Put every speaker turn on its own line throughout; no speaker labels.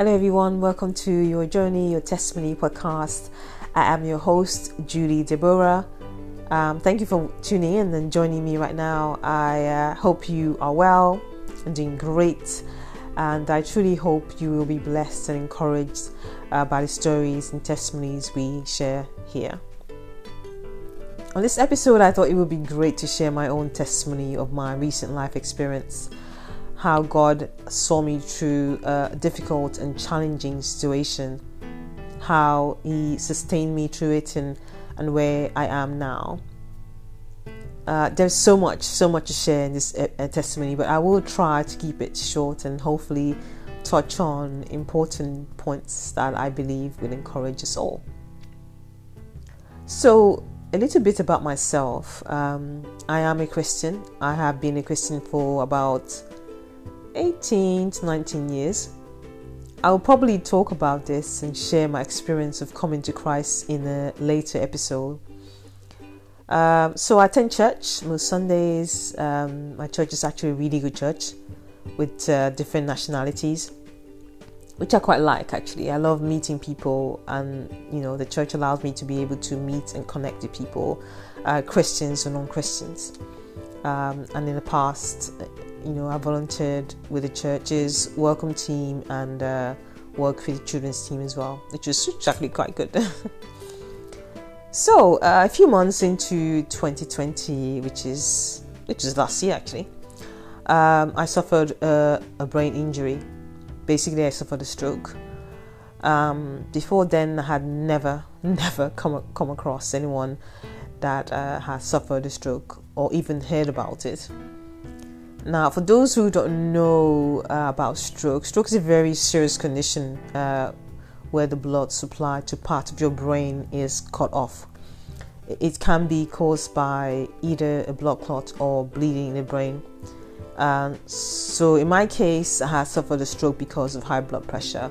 Hello, everyone. Welcome to your journey, your testimony podcast. I am your host, Julie Deborah. Um, thank you for tuning in and joining me right now. I uh, hope you are well and doing great, and I truly hope you will be blessed and encouraged uh, by the stories and testimonies we share here. On this episode, I thought it would be great to share my own testimony of my recent life experience how God saw me through a difficult and challenging situation, how He sustained me through it, and, and where I am now. Uh, there's so much, so much to share in this uh, uh, testimony, but I will try to keep it short and hopefully touch on important points that I believe will encourage us all. So, a little bit about myself. Um, I am a Christian. I have been a Christian for about 18 to 19 years. I'll probably talk about this and share my experience of coming to Christ in a later episode. Um, so I attend church most Sundays. Um, my church is actually a really good church with uh, different nationalities, which I quite like actually. I love meeting people, and you know, the church allows me to be able to meet and connect with people, uh, Christians and non Christians. Um, and in the past, you know, I volunteered with the church's welcome team and uh, worked with the children's team as well, which was actually quite good. so uh, a few months into 2020, which is which is last year actually, um, I suffered a, a, brain injury. Basically, I suffered a stroke. Um, before then, I had never, never come come across anyone that uh, suffered a stroke or even heard about it. Now, for those who don't know uh, about stroke, stroke is a very serious condition uh, where the blood supply to part of your brain is cut off. It can be caused by either a blood clot or bleeding in the brain. Um, so, in my case, I had suffered a stroke because of high blood pressure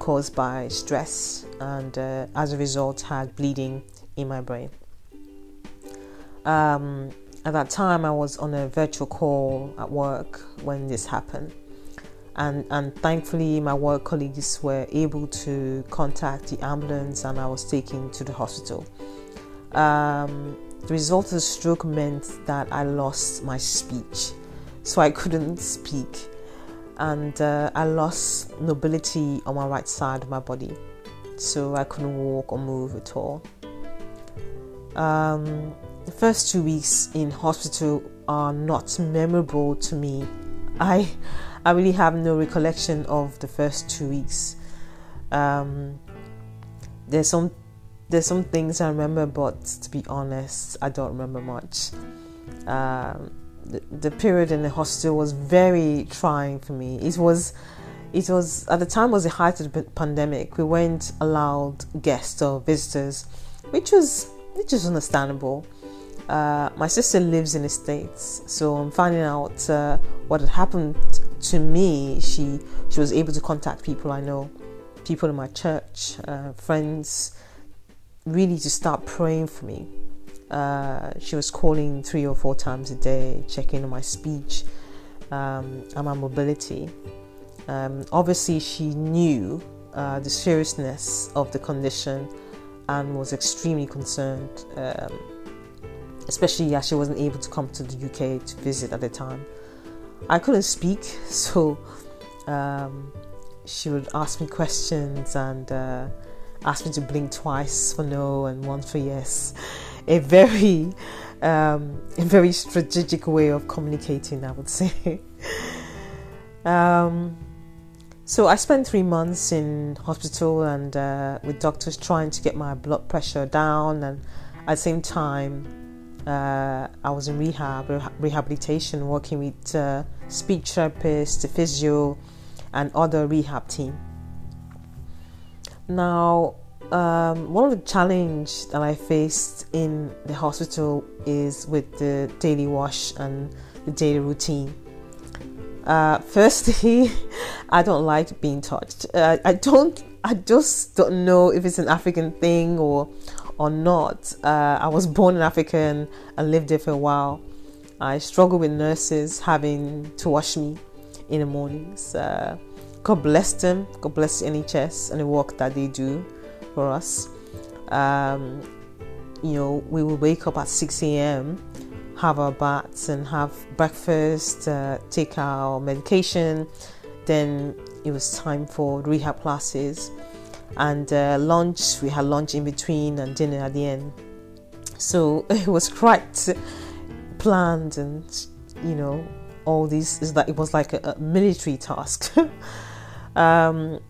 caused by stress, and uh, as a result, had bleeding in my brain. Um, at that time, I was on a virtual call at work when this happened. And, and thankfully, my work colleagues were able to contact the ambulance and I was taken to the hospital. Um, the result of the stroke meant that I lost my speech, so I couldn't speak, and uh, I lost mobility on my right side of my body, so I couldn't walk or move at all. Um, the first two weeks in hospital are not memorable to me. I I really have no recollection of the first two weeks. Um, there's some there's some things I remember, but to be honest, I don't remember much. Um, the, the period in the hospital was very trying for me. It was it was at the time was the height of the pandemic. We weren't allowed guests or visitors, which was which is understandable. Uh, my sister lives in the States, so I'm finding out uh, what had happened to me. She she was able to contact people I know, people in my church, uh, friends, really to start praying for me. Uh, she was calling three or four times a day, checking on my speech um, and my mobility. Um, obviously, she knew uh, the seriousness of the condition and was extremely concerned. Um, especially as she wasn't able to come to the UK to visit at the time. I couldn't speak, so um, she would ask me questions and uh, ask me to blink twice for no and once for yes. A very, um, a very strategic way of communicating, I would say. um, so I spent three months in hospital and uh, with doctors trying to get my blood pressure down, and at the same time uh, I was in rehab, rehabilitation, working with uh, speech therapists, physio, and other rehab team. Now, um, one of the challenge that I faced in the hospital is with the daily wash and the daily routine. Uh, firstly, I don't like being touched. Uh, I don't. I just don't know if it's an African thing or or not. Uh, I was born in Africa and, and lived there for a while. I struggle with nurses having to wash me in the mornings God bless them. God bless the NHS and the work that they do for us. Um, you know, we will wake up at 6 a.m., have our baths and have breakfast, uh, take our medication. Then it was time for rehab classes and uh, lunch. We had lunch in between and dinner at the end. So it was quite planned and, you know, all this is that it was like a, a military task. um,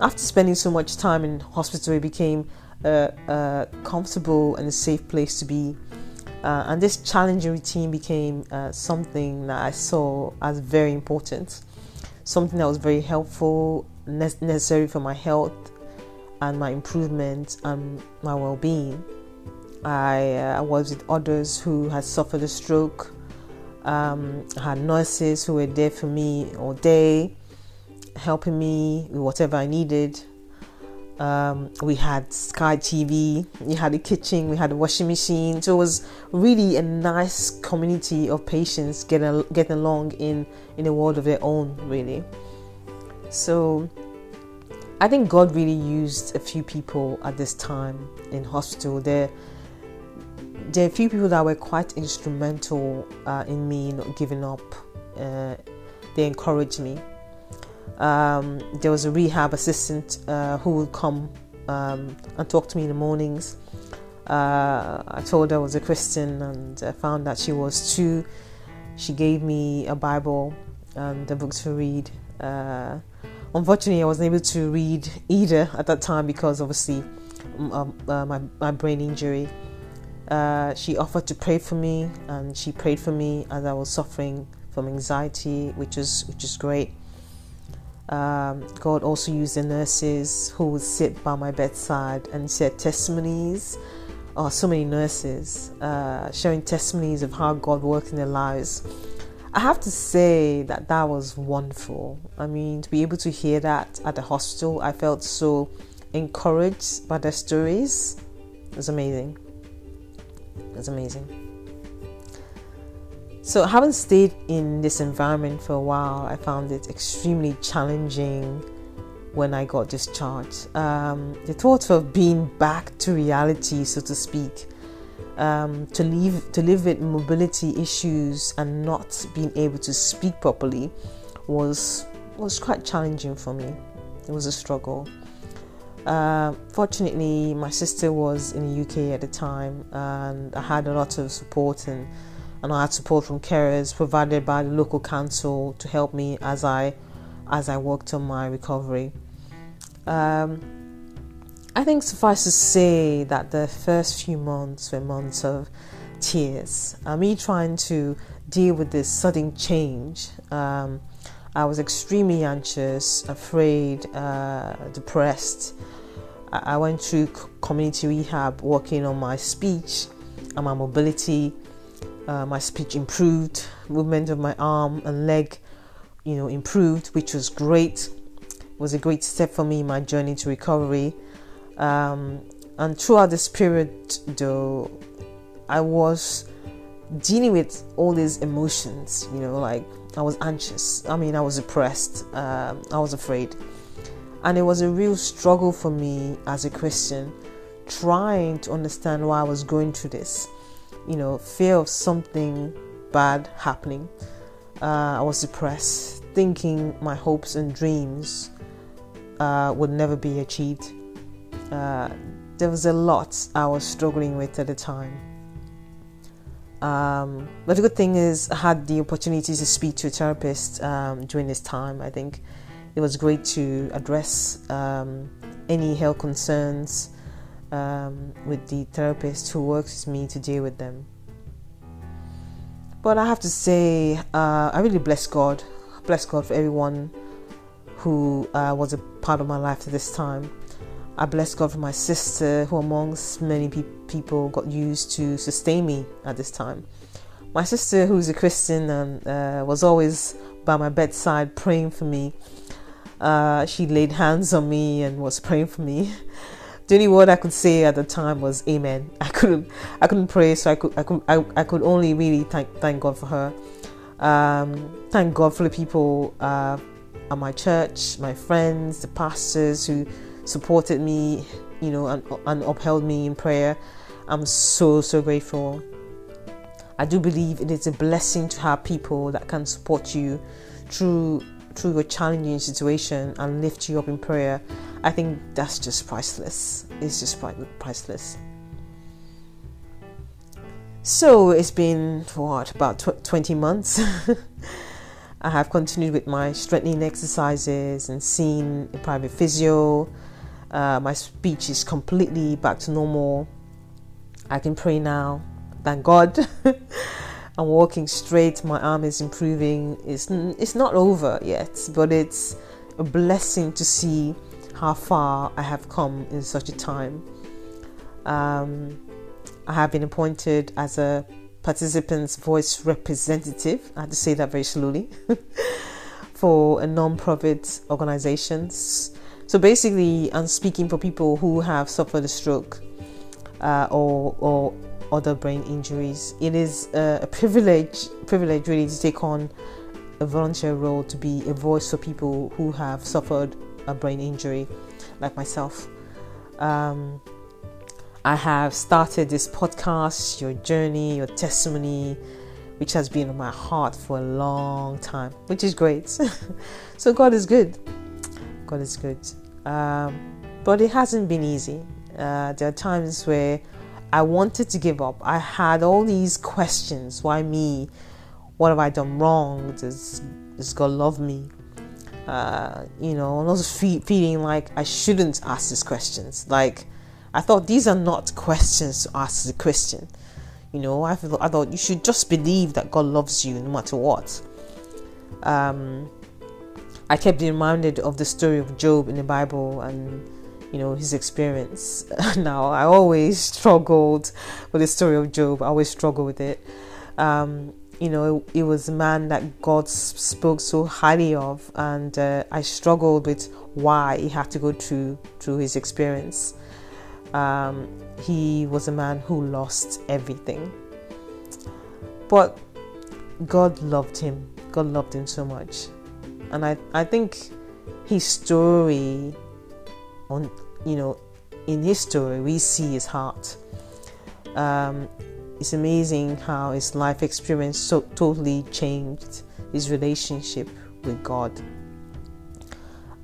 after spending so much time in hospital, it became a, a comfortable and a safe place to be. Uh, and this challenging routine became uh, something that I saw as very important, something that was very helpful, ne- necessary for my health and my improvement and my well being. I uh, was with others who had suffered a stroke, um, had nurses who were there for me all day, helping me with whatever I needed. Um, we had Sky TV, we had a kitchen, we had a washing machine. So it was really a nice community of patients getting getting along in in a world of their own, really. So I think God really used a few people at this time in hospital. There, there are a few people that were quite instrumental uh, in me not giving up. Uh, they encouraged me um, there was a rehab assistant uh, who would come um, and talk to me in the mornings. Uh, I told her I was a Christian and I found that she was too. She gave me a Bible and the books to read. Unfortunately, I wasn't able to read either at that time because obviously um, uh, my, my brain injury. Uh, she offered to pray for me and she prayed for me as I was suffering from anxiety, which is which is great. Um, God also used the nurses who would sit by my bedside and share testimonies. Oh, so many nurses uh, sharing testimonies of how God worked in their lives. I have to say that that was wonderful. I mean, to be able to hear that at the hospital, I felt so encouraged by their stories. It was amazing. It was amazing. So, having stayed in this environment for a while, I found it extremely challenging when I got discharged. Um, the thought of being back to reality, so to speak, um, to live to live with mobility issues and not being able to speak properly was was quite challenging for me. It was a struggle. Uh, fortunately, my sister was in the UK at the time, and I had a lot of support and and I had support from carers provided by the local council to help me as I as I worked on my recovery. Um, I think suffice to say that the first few months were months of tears. Uh, me trying to deal with this sudden change. Um, I was extremely anxious, afraid, uh, depressed. I-, I went through community rehab, working on my speech and my mobility uh, my speech improved, movement of my arm and leg, you know, improved, which was great. It was a great step for me in my journey to recovery. Um, and throughout this period, though, I was dealing with all these emotions, you know, like I was anxious. I mean, I was depressed. Uh, I was afraid. And it was a real struggle for me as a Christian, trying to understand why I was going through this you know, fear of something bad happening. Uh, I was depressed, thinking my hopes and dreams uh, would never be achieved. Uh, there was a lot I was struggling with at the time. Um, but the good thing is, I had the opportunity to speak to a therapist um, during this time. I think it was great to address um, any health concerns um, with the therapist who works with me to deal with them. But I have to say, uh, I really bless God. Bless God for everyone who uh, was a part of my life at this time. I bless God for my sister, who amongst many pe- people got used to sustain me at this time. My sister, who's a Christian and uh, was always by my bedside praying for me. Uh, she laid hands on me and was praying for me. the only word I could say at the time was Amen. I couldn't I couldn't pray, so I could I could I, I could only really thank thank God for her. Um, thank God for the people uh, at my church, my friends, the pastors who supported me, you know, and, and upheld me in prayer. I'm so, so grateful. I do believe it is a blessing to have people that can support you through through a challenging situation and lift you up in prayer. I think that's just priceless. It's just priceless. So it's been what about tw- 20 months. I have continued with my strengthening exercises and seen a private physio. Uh, my speech is completely back to normal. I can pray now. Thank God. I'm walking straight. My arm is improving. It's it's not over yet, but it's a blessing to see how far I have come in such a time. Um, I have been appointed as a participants' voice representative. I have to say that very slowly for a non-profit organizations. So basically, I'm speaking for people who have suffered a stroke uh, or or other brain injuries. It is a privilege, privilege really to take on a volunteer role to be a voice for people who have suffered a brain injury, like myself. Um, I have started this podcast, your journey, your testimony, which has been on my heart for a long time, which is great. so God is good. God is good. Um, but it hasn't been easy. Uh, there are times where I wanted to give up. I had all these questions. Why me? What have I done wrong? Does, does God love me? Uh, you know, and also fe- feeling like I shouldn't ask these questions. Like, I thought these are not questions to ask the Christian. You know, I thought, I thought you should just believe that God loves you no matter what. Um, I kept being reminded of the story of Job in the Bible and you know his experience. Now i always struggled with the story of job. I always struggle with it. Um, you know it, it, was a man that god spoke so highly of and uh, i struggled with why he had to go through through his experience. Um, he was a man who lost everything. But god loved him. God loved him so much and i, I think his story on you know in his story we see his heart. Um, it's amazing how his life experience so totally changed his relationship with god.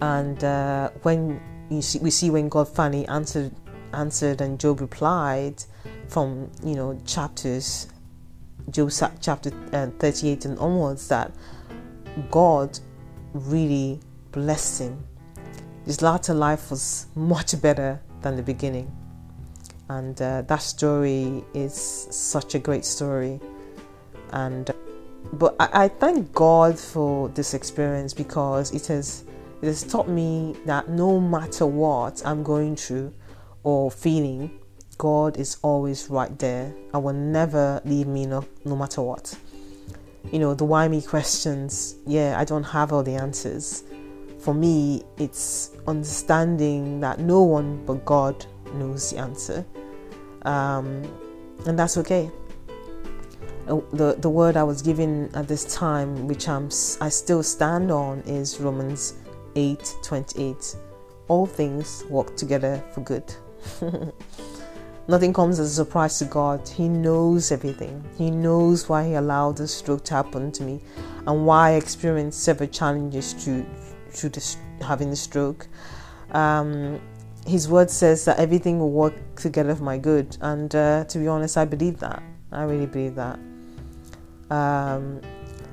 And uh, when you see, we see when god finally answered answered and job replied from you know chapters job chapter uh, 38 and onwards that god really blessed him his latter life was much better than the beginning. And uh, that story is such a great story. And but I, I thank God for this experience because it has it has taught me that no matter what I'm going through or feeling, God is always right there and will never leave me no, no matter what. You know, the why me questions, yeah, I don't have all the answers for me, it's understanding that no one but God knows the answer, um, and that's okay. Uh, the the word I was given at this time, which I'm I still stand on, is Romans eight twenty eight. All things work together for good. Nothing comes as a surprise to God. He knows everything. He knows why He allowed this stroke to happen to me and why I experienced several challenges through through this, having the stroke. Um, his word says that everything will work together for my good, and uh, to be honest, I believe that. I really believe that. Um,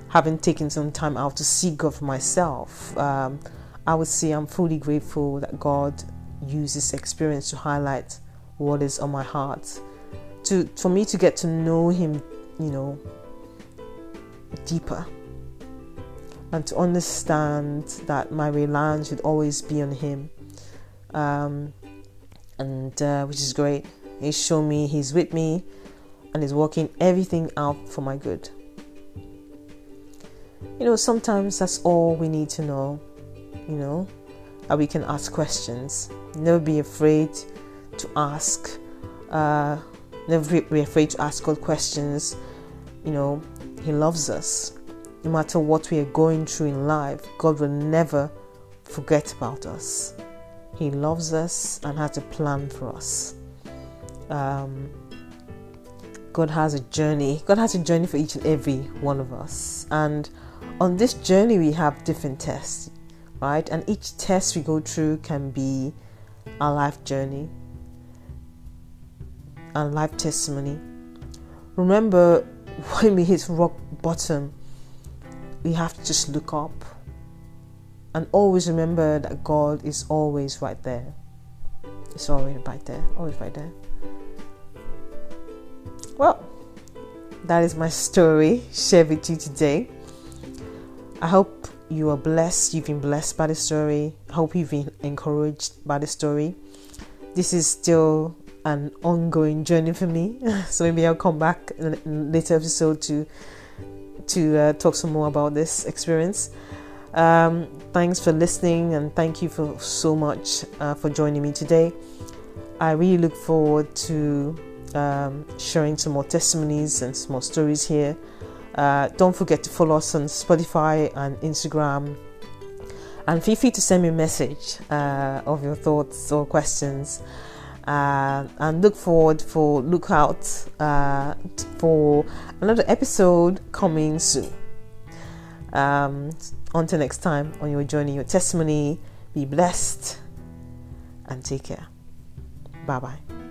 having taken some time out to seek God for myself, um, I would say I'm fully grateful that God used this experience to highlight what is on my heart. To for me to get to know Him, you know, deeper and to understand that my reliance should always be on Him. Um, and uh, which is great. He's shown me He's with me and He's working everything out for my good. You know, sometimes that's all we need to know, you know, that we can ask questions. Never be afraid to ask. Uh, never be afraid to ask God questions. You know, He loves us no matter what we are going through in life, God will never forget about us. He loves us and has a plan for us. Um, God has a journey. God has a journey for each and every one of us. And on this journey, we have different tests, right? And each test we go through can be our life journey and life testimony. Remember, when we hit rock bottom, we have to just look up and always remember that God is always right there. It's always right there, always right there. Well, that is my story shared with you today. I hope you are blessed. You've been blessed by the story. I hope you've been encouraged by the story. This is still an ongoing journey for me, so maybe I'll come back in a later episode to to uh, talk some more about this experience. Um, thanks for listening, and thank you for so much uh, for joining me today. I really look forward to um, sharing some more testimonies and some more stories here. Uh, don't forget to follow us on Spotify and Instagram. And feel free to send me a message uh, of your thoughts or questions. Uh, and look forward for look out uh, for another episode coming soon. Um, until next time on your journey, your testimony, be blessed and take care. Bye bye.